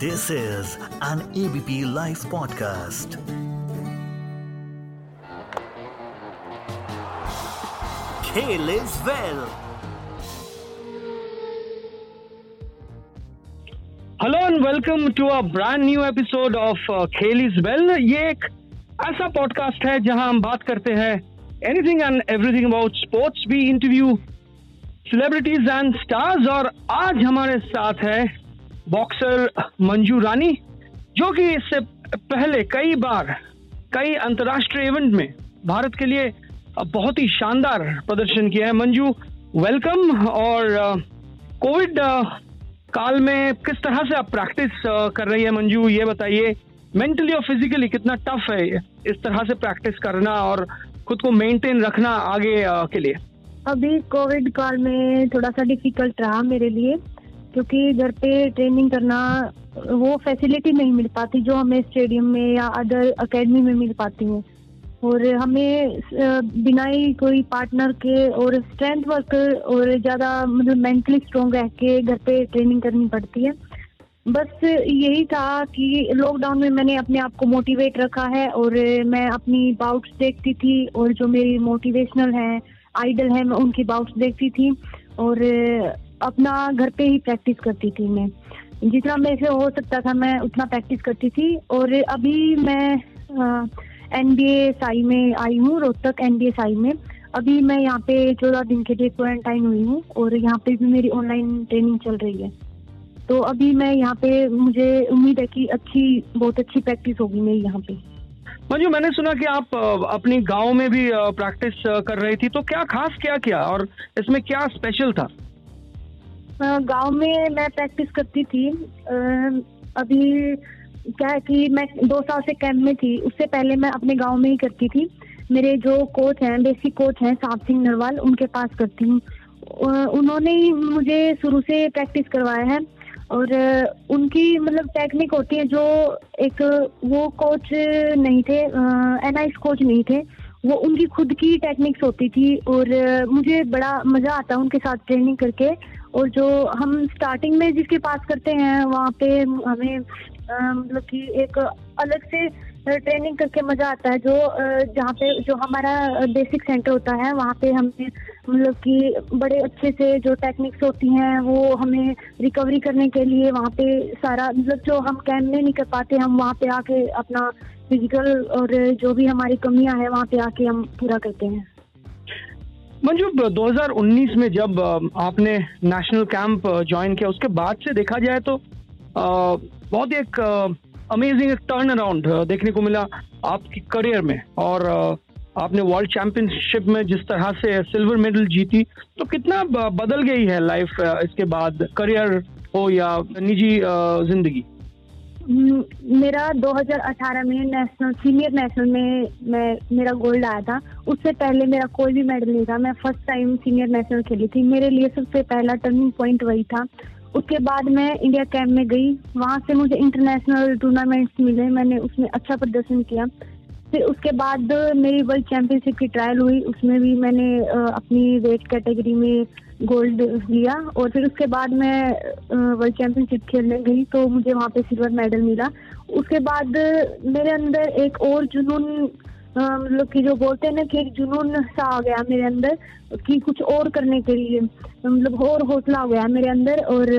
This is an ABP Life podcast. Kale is well. Hello and welcome to a brand new episode of Khel is well ये एक ऐसा podcast है जहाँ हम बात करते हैं anything and everything about sports भी इंटरव्यू सेलिब्रिटीज एंड स्टार्स और आज हमारे साथ है बॉक्सर मंजू रानी, जो कि इससे पहले कई बार, कई अंतर्राष्ट्रीय इवेंट में भारत के लिए बहुत ही शानदार प्रदर्शन किया है। मंजू वेलकम और कोविड काल में किस तरह से आप प्रैक्टिस कर रही है मंजू, ये बताइए। मेंटली और फिजिकली कितना टफ है इस तरह से प्रैक्टिस करना और खुद को मेंटेन रखना आगे के लिए? अभी कोविड काल में थोड़ा सा डिफ़िकल्ट रहा मेरे लिए। क्योंकि घर पे ट्रेनिंग करना, वो फैसिलिटी नहीं मिल पाती जो हमें स्टेडियम में या अदर अकेडमी में मिल पाती है। और हमें बिना ही कोई पार्टनर के और स्ट्रेंथ वर्क और ज़्यादा मतलब मेंटली स्ट्रॉन्ग रह के घर पे ट्रेनिंग करनी पड़ती है। बस यही था कि लॉकडाउन में मैंने अपने आप को मोटिवेट रखा है और मैं अपनी बाउट्स देखती थी और जो मेरी मोटिवेशनल है आइडल है, मैं उनकी बाउट्स देखती थी। और अपना घर पे ही प्रैक्टिस करती थी मैं। जितना मेरे से हो सकता था, मैं उतना प्रैक्टिस करती थी। और अभी मैं एन बी ए साई में आई हूँ, Rohtak N B A SAI में। अभी मैं यहाँ पे चौदह दिन के लिए क्वारंटाइन हुई हूँ और यहाँ पे भी मेरी ऑनलाइन ट्रेनिंग चल रही है। तो अभी मैं यहाँ पे, मुझे उम्मीद है कि अच्छी, बहुत अच्छी प्रैक्टिस होगी मेरी यहाँ पे। मंजू, मैंने सुना कि आप अपनी गाँव में भी प्रैक्टिस कर रही थी। तो क्या खास क्या किया और इसमें क्या स्पेशल था? गाँव में मैं प्रैक्टिस करती थी। अभी क्या है कि मैं दो साल से कैंप में थी, उससे पहले मैं अपने गाँव में ही करती थी। मेरे जो कोच हैं बेसिक कोच हैं साहब सिंह नरवाल, उनके पास करती हूँ। उन्होंने ही मुझे शुरू से प्रैक्टिस करवाया है और उनकी मतलब टेक्निक होती है जो एक वो कोच नहीं थे एन कोच नहीं थे। वो उनकी खुद की टेक्निक्स होती थी और मुझे बड़ा मज़ा आता है उनके साथ ट्रेनिंग करके। और जो हम स्टार्टिंग में जिसके पास करते हैं, वहाँ पे हमें मतलब कि एक अलग से ट्रेनिंग करके मज़ा आता है, जो जहाँ पे, जो हमारा बेसिक सेंटर होता है, वहाँ पे हमें मतलब कि बड़े अच्छे से जो टेक्निक्स होती हैं, वो हमें रिकवरी करने के लिए वहाँ पे सारा मतलब जो हम कैम्प में नहीं कर पाते, हम वहाँ पे आके अपना फ़िज़िकल और जो भी हमारी कमियाँ हैं, वहाँ पे आके हम पूरा करते हैं। मंजू 2019 में जब आपने नेशनल कैंप ज्वाइन किया, उसके बाद से देखा जाए तो बहुत एक अमेजिंग एक टर्न अराउंड देखने को मिला आपकी करियर में। और आपने वर्ल्ड चैंपियनशिप में जिस तरह से सिल्वर मेडल जीती तो कितना बदल गई है लाइफ इसके बाद करियर हो या निजी ज़िंदगी? मेरा 2018 में नेशनल सीनियर नेशनल में मैं, मेरा गोल्ड आया था। उससे पहले मेरा कोई भी मेडल नहीं था। मैं फ़र्स्ट टाइम सीनियर नेशनल खेली थी। मेरे लिए सबसे पहला टर्निंग पॉइंट वही था। उसके बाद मैं इंडिया कैंप में गई। वहाँ से मुझे इंटरनेशनल टूर्नामेंट्स मिले। मैंने उसमें अच्छा प्रदर्शन किया। फिर उसके बाद मेरी वर्ल्ड चैंपियनशिप की ट्रायल हुई। उसमें भी मैंने अपनी वेट कैटेगरी में गोल्ड लिया। और फिर उसके बाद मैं वर्ल्ड चैंपियनशिप खेलने गई। तो मुझे वहाँ पे सिल्वर मेडल मिला। उसके बाद मेरे अंदर एक और जुनून मतलब कि जो बोलते हैं ना कि एक जुनून सा आ गया मेरे अंदर कि कुछ और करने के लिए मतलब और हौसला हो गया मेरे अंदर और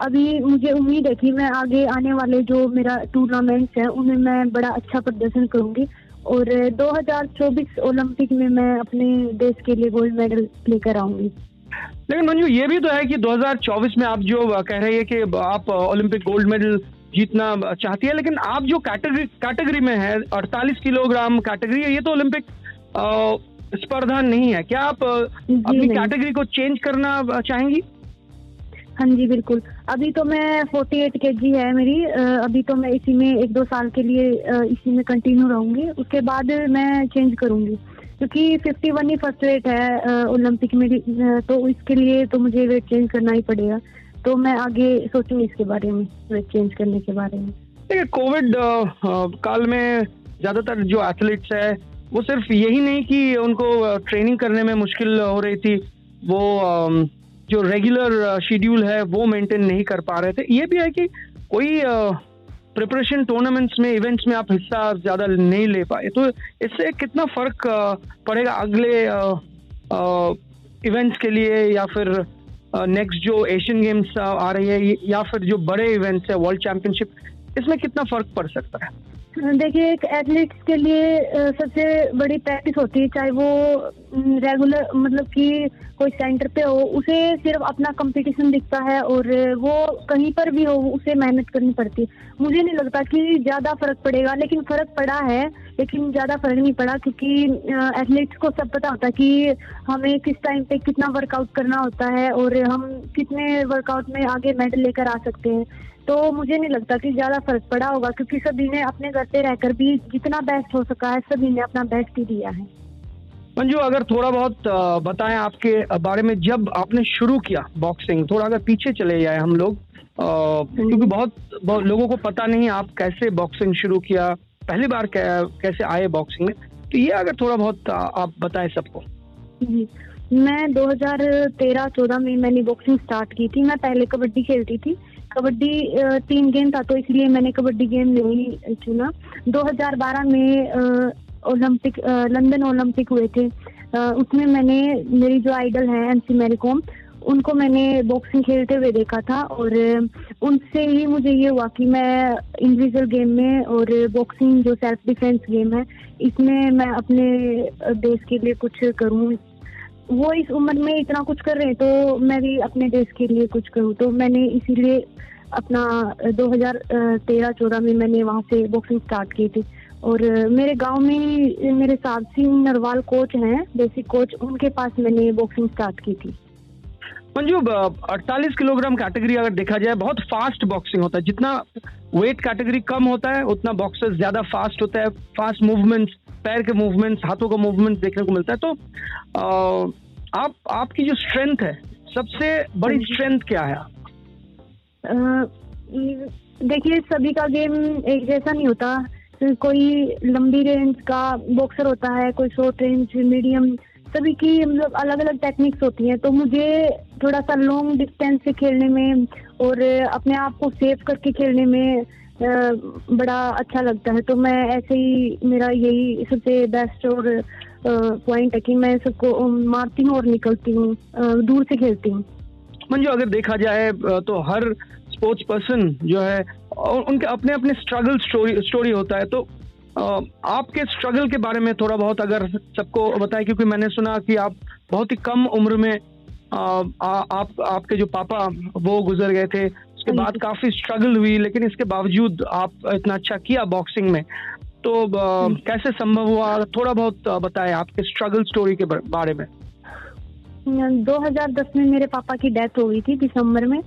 अभी मुझे उम्मीद है कि मैं आगे आने वाले जो मेरा टूर्नामेंट्स हैं उनमें मैं बड़ा अच्छा प्रदर्शन करूँगी और 2024 ओलंपिक में मैं अपने देश के लिए गोल्ड मेडल लेकर आऊँगी। लेकिन मंजू, ये भी तो है कि 2024 में आप जो कह रहे हैं कि आप ओलंपिक गोल्ड मेडल जीतना चाहती है लेकिन आप जो कैटेगरी कैटेगरी में है 48 किलोग्राम कैटेगरी है ये तो ओलंपिक स्पर्धा नहीं है। क्या आप अपनी कैटेगरी को चेंज करना चाहेंगी? हाँ जी बिल्कुल। अभी तो मैं 48 के जी है मेरी अभी तो मैं इसी में एक दो साल के लिए इसी में कंटिन्यू रहूँगी। उसके बाद मैं चेंज करूँगी क्योंकि 51 ही फ़र्स्ट वेट है ओलंपिक में तो इसके लिए तो मुझे वेट चेंज करना ही पड़ेगा। तो मैं आगे सोचूँगी इसके बारे में चेंज करने के बारे में। कोविड काल में ज़्यादातर जो एथलीट्स है, वो सिर्फ़ यही नहीं कि उनको ट्रेनिंग करने में मुश्किल हो रही थी, वो जो रेगुलर शेड्यूल है, वो मेंटेन नहीं कर पा रहे थे। ये भी है कि कोई प्रिपरेशन टूर्नामेंट्स में इवेंट्स में आप हिस्सा ज़्यादा नहीं ले पाए तो इससे कितना फ़र्क पड़ेगा अगले इवेंट्स के लिए या फिर नेक्स्ट जो एशियन गेम्स आ रही है, या फिर जो बड़े इवेंट्स है वर्ल्ड चैंपियनशिप इसमें कितना फ़र्क पड़ सकता है? देखिए, एक एथलीट्स के लिए सबसे बड़ी प्रैक्टिस होती है, चाहे वो रेगुलर मतलब कि कोई सेंटर पे हो, उसे सिर्फ़ अपना कंपटीशन दिखता है और वो कहीं पर भी हो उसे मेहनत करनी पड़ती है। मुझे नहीं लगता कि ज़्यादा फ़र्क पड़ेगा, लेकिन फ़र्क पड़ा है, लेकिन ज़्यादा फ़र्क नहीं पड़ा, क्योंकि एथलीट्स को सब पता होता है कि हमें किस टाइम पे कितना वर्कआउट करना होता है और हम कितने वर्कआउट में आगे मेडल लेकर आ सकते हैं। तो मुझे नहीं लगता कि ज़्यादा फ़र्क पड़ा होगा क्योंकि सभी ने अपने घर पे रहकर भी जितना बेस्ट हो सका है सभी ने अपना बेस्ट ही दिया है। मंजू अगर थोड़ा बहुत बताएँ आपके बारे में जब आपने शुरू किया बॉक्सिंग थोड़ा अगर पीछे चले जाए हम लोग क्योंकि बहुत, बहुत लोगों को पता नहीं आप कैसे बॉक्सिंग शुरू किया पहली बार कैसे आए बॉक्सिंग में तो ये अगर थोड़ा बहुत आप बताएँ सबको। जी मैं 2013-14 में मैंने बॉक्सिंग स्टार्ट की थी मैं पहले कबड्डी खेलती थी कबड्डी तीन गेम था तो इसलिए मैंने कबड्डी गेम नहीं चुना। 2012 में ओलंपिक लंदन ओलंपिक हुए थे। उसमें मैंने, मेरी जो आइडल है एनसी मैरी कॉम उनको मैंने बॉक्सिंग खेलते हुए देखा था और उनसे ही मुझे ये हुआ कि मैं इंडिविजुअल गेम में और बॉक्सिंग जो सेल्फ डिफेंस गेम है, इसमें मैं अपने देश के लिए कुछ करूँ वो इस उम्र में इतना कुछ कर रहे हैं तो मैं भी अपने देश के लिए कुछ करूँ। तो मैंने इसीलिए अपना 2013-14 में मैंने वहाँ से बॉक्सिंग स्टार्ट की थी। और मेरे गाँव में मेरे साथ सिंह नरवाल कोच हैं बेसिक कोच उनके पास मैंने बॉक्सिंग स्टार्ट की थी। मंजू अड़तालीस किलोग्राम कैटेगरी अगर देखा जाए, बहुत फास्ट बॉक्सिंग होता है। जितना वेट कैटेगरी कम होता है, उतना बॉक्सर ज़्यादा फास्ट होता है फास्ट मूवमेंट्स पैर के मूवमेंट्स हाथों का मूवमेंट देखने को मिलता है। तो आ, आप आपकी जो स्ट्रेंथ है सबसे बड़ी स्ट्रेंथ हाँ क्या है? देखिए सभी का गेम एक जैसा नहीं होता। कोई लंबी रेंज का बॉक्सर होता है कोई शॉर्ट रेंज मीडियम सभी की मतलब अलग अलग टेक्निक्स होती हैं। तो मुझे थोड़ा सा लॉन्ग डिस्टेंस से खेलने में और अपने आप को सेव करके खेलने में बड़ा अच्छा लगता है। तो मैं ऐसे ही मेरा यही सबसे बेस्ट और पॉइंट है कि मैं सबको मारती हूँ और निकलती हूँ। दूर से खेलती हूँ। मंजू अगर देखा जाए तो हर स्पोर्ट्स पर्सन जो है उनके अपने अपने स्ट्रगल स्टोरी स्टोरी होता है। तो आपके स्ट्रगल के बारे में थोड़ा बहुत अगर सबको बताएँ क्योंकि मैंने सुना कि आप बहुत ही कम उम्र में आ, आप आपके जो पापा वो गुजर गए थे। उसके बाद काफ़ी स्ट्रगल हुई लेकिन इसके बावजूद आप इतना अच्छा किया बॉक्सिंग में। तो कैसे संभव हुआ? थोड़ा बहुत बताएँ आपके स्ट्रगल स्टोरी के बारे में। 2010 में मेरे पापा की डेथ हो गई थी दिसंबर में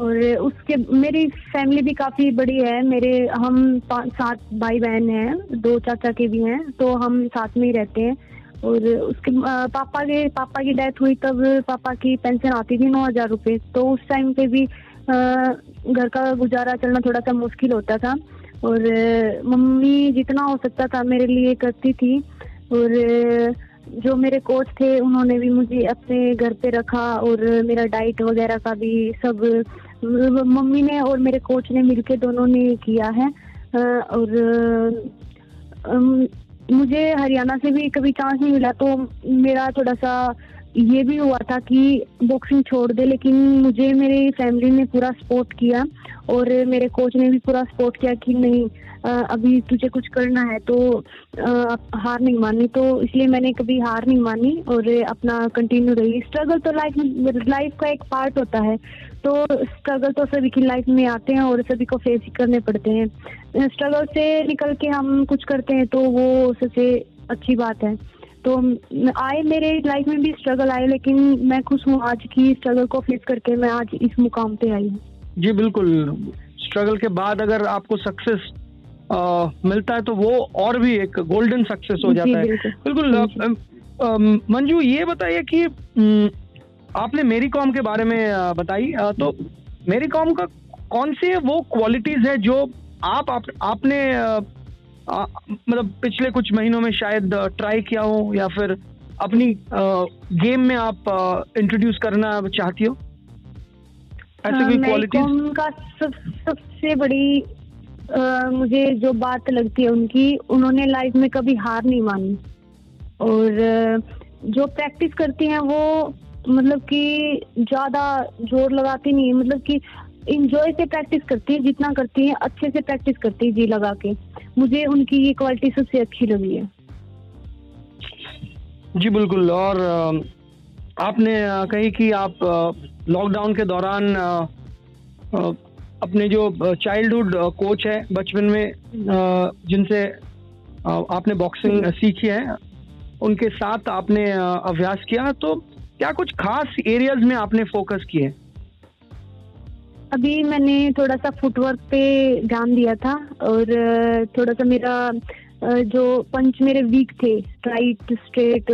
और उसके मेरी फैमिली भी काफ़ी बड़ी है। मेरे हम सात भाई बहन हैं दो चाचा के भी हैं तो हम साथ में ही रहते हैं। और उसके पापा के पापा की डेथ हुई तब पापा की पेंशन आती थी नौ हज़ार रुपये तो उस टाइम पे भी घर का गुजारा चलना थोड़ा सा मुश्किल होता था और मम्मी जितना हो सकता था मेरे लिए करती थी और जो मेरे कोच थे उन्होंने भी मुझे अपने घर पे रखा और मेरा डाइट वगैरह का भी सब मम्मी ने और मेरे कोच ने मिलके दोनों ने किया है। और मुझे हरियाणा से भी कभी चांस नहीं मिला तो मेरा थोड़ा सा ये भी हुआ था कि बॉक्सिंग छोड़ दे, लेकिन मुझे मेरी फैमिली ने पूरा सपोर्ट किया और मेरे कोच ने भी पूरा सपोर्ट किया कि नहीं अभी तुझे कुछ करना है तो हार नहीं मानी तो इसलिए मैंने कभी हार नहीं मानी और अपना कंटिन्यू रही। स्ट्रगल तो लाइफ लाइफ का एक पार्ट होता है। तो स्ट्रगल तो सभी की लाइफ में आते हैं और सभी को फेस करने पड़ते हैं। स्ट्रगल से निकल के हम कुछ करते हैं तो वो सबसे अच्छी बात है। तो आए मेरे लाइफ में भी स्ट्रगल आए लेकिन मैं खुश हूँ आज की स्ट्रगल को फेस करके मैं आज इस मुकाम पे आई हूँ। जी बिल्कुल। स्ट्रगल के बाद अगर आपको सक्सेस मिलता है तो वो और भी एक गोल्डन सक्सेस हो जाता है। बिल्कुल। मंजू ये बताइए कि आपने मेरी कॉम के बारे में बताई। तो मेरी कॉम का कौन से वो क्वालिटीज है जो आप, आप आपने मतलब पिछले कुछ महीनों में शायद ट्राई किया हो या फिर अपनी गेम में आप इंट्रोड्यूस करना चाहती हो? ऐसे कोई क्वालिटीज उनका सब सबसे बड़ी अ, मुझे जो बात लगती है उनकी उन्होंने लाइफ में कभी हार नहीं मानी। और जो प्रैक्टिस करती हैं वो मतलब कि ज़्यादा ज़ोर लगाती नहीं है। मतलब कि इंजॉय से प्रैक्टिस करती है, जितना करती है, अच्छे से प्रैक्टिस करती है जी लगा के। मुझे उनकी ये क्वालिटी सबसे अच्छी लगी है। जी बिल्कुल, और आपने कही कि आप लॉकडाउन के दौरान अपने जो चाइल्डहुड कोच है बचपन में जिनसे आपने बॉक्सिंग सीखी है, उनके साथ आपने अभ्यास किया तो क्या कुछ खास एरियाज़ में आपने फोकस किए? अभी मैंने थोड़ा सा फुटवर्क पे ध्यान दिया था और थोड़ा सा मेरा जो पंच मेरे वीक थे स्ट्राइट स्ट्रेट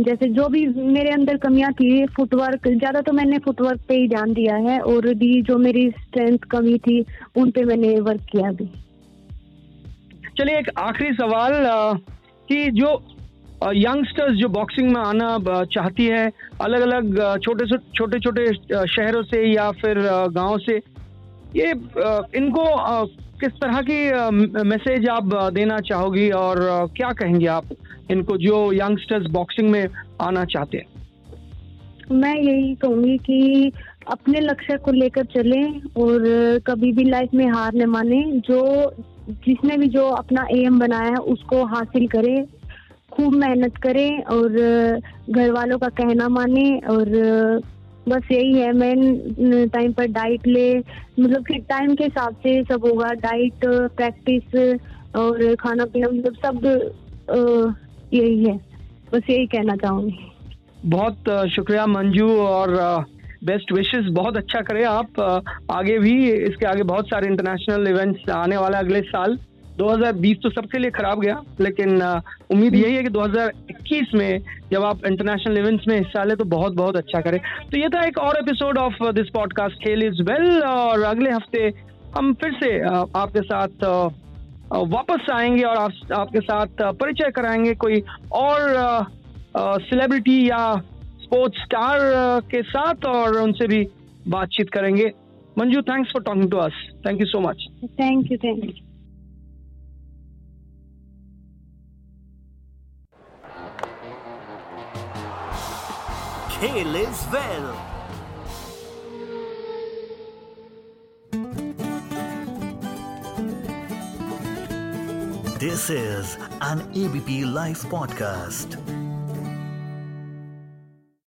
जैसे जो भी मेरे अंदर कमियाँ थी फुटवर्क ज़्यादा तो मैंने फुटवर्क पे ही ध्यान दिया है और भी जो मेरी स्ट्रेंथ कमी थी, उन पे मैंने वर्क किया अभी। चलिए एक आखिरी सवाल कि जो यंगस्टर्स जो बॉक्सिंग में आना चाहती है अलग अलग छोटे से छोटे छोटे शहरों से या फिर गाँव से, ये इनको किस तरह की मैसेज आप देना चाहोगी और क्या कहेंगे आप इनको जो यंगस्टर्स बॉक्सिंग में आना चाहते हैं? मैं यही कहूँगी कि अपने लक्ष्य को लेकर चलें और कभी भी लाइफ में हार न माने। जो, जिसने भी जो अपना एम बनाया है, उसको हासिल करें। खूब मेहनत करें और घर वालों का कहना माने और बस यही है मेन टाइम पर डाइट ले मतलब कि टाइम के हिसाब से सब होगा डाइट प्रैक्टिस और खाना पीना मतलब सब यही है, बस यही कहना चाहूँगी। बहुत शुक्रिया मंजू और बेस्ट विशेस बहुत अच्छा करें आप आगे भी, इसके आगे बहुत सारे इंटरनेशनल इवेंट्स आने वाला अगले साल। 2020 तो सबके लिए खराब गया लेकिन उम्मीद यही है कि 2021 में जब आप इंटरनेशनल इवेंट्स में हिस्सा लें तो बहुत बहुत अच्छा करें। तो ये था एक और episode of this podcast Khel is well और अगले हफ़्ते हम फिर से आपके साथ वापस आएँगे और आप, आपके साथ परिचय कराएँगे कोई और सेलिब्रिटी या स्पोर्ट्स स्टार के साथ और उनसे भी बातचीत करेंगे। Manju thanks for talking to us thank you so much thank you thank you Well. This is an ABP Life podcast.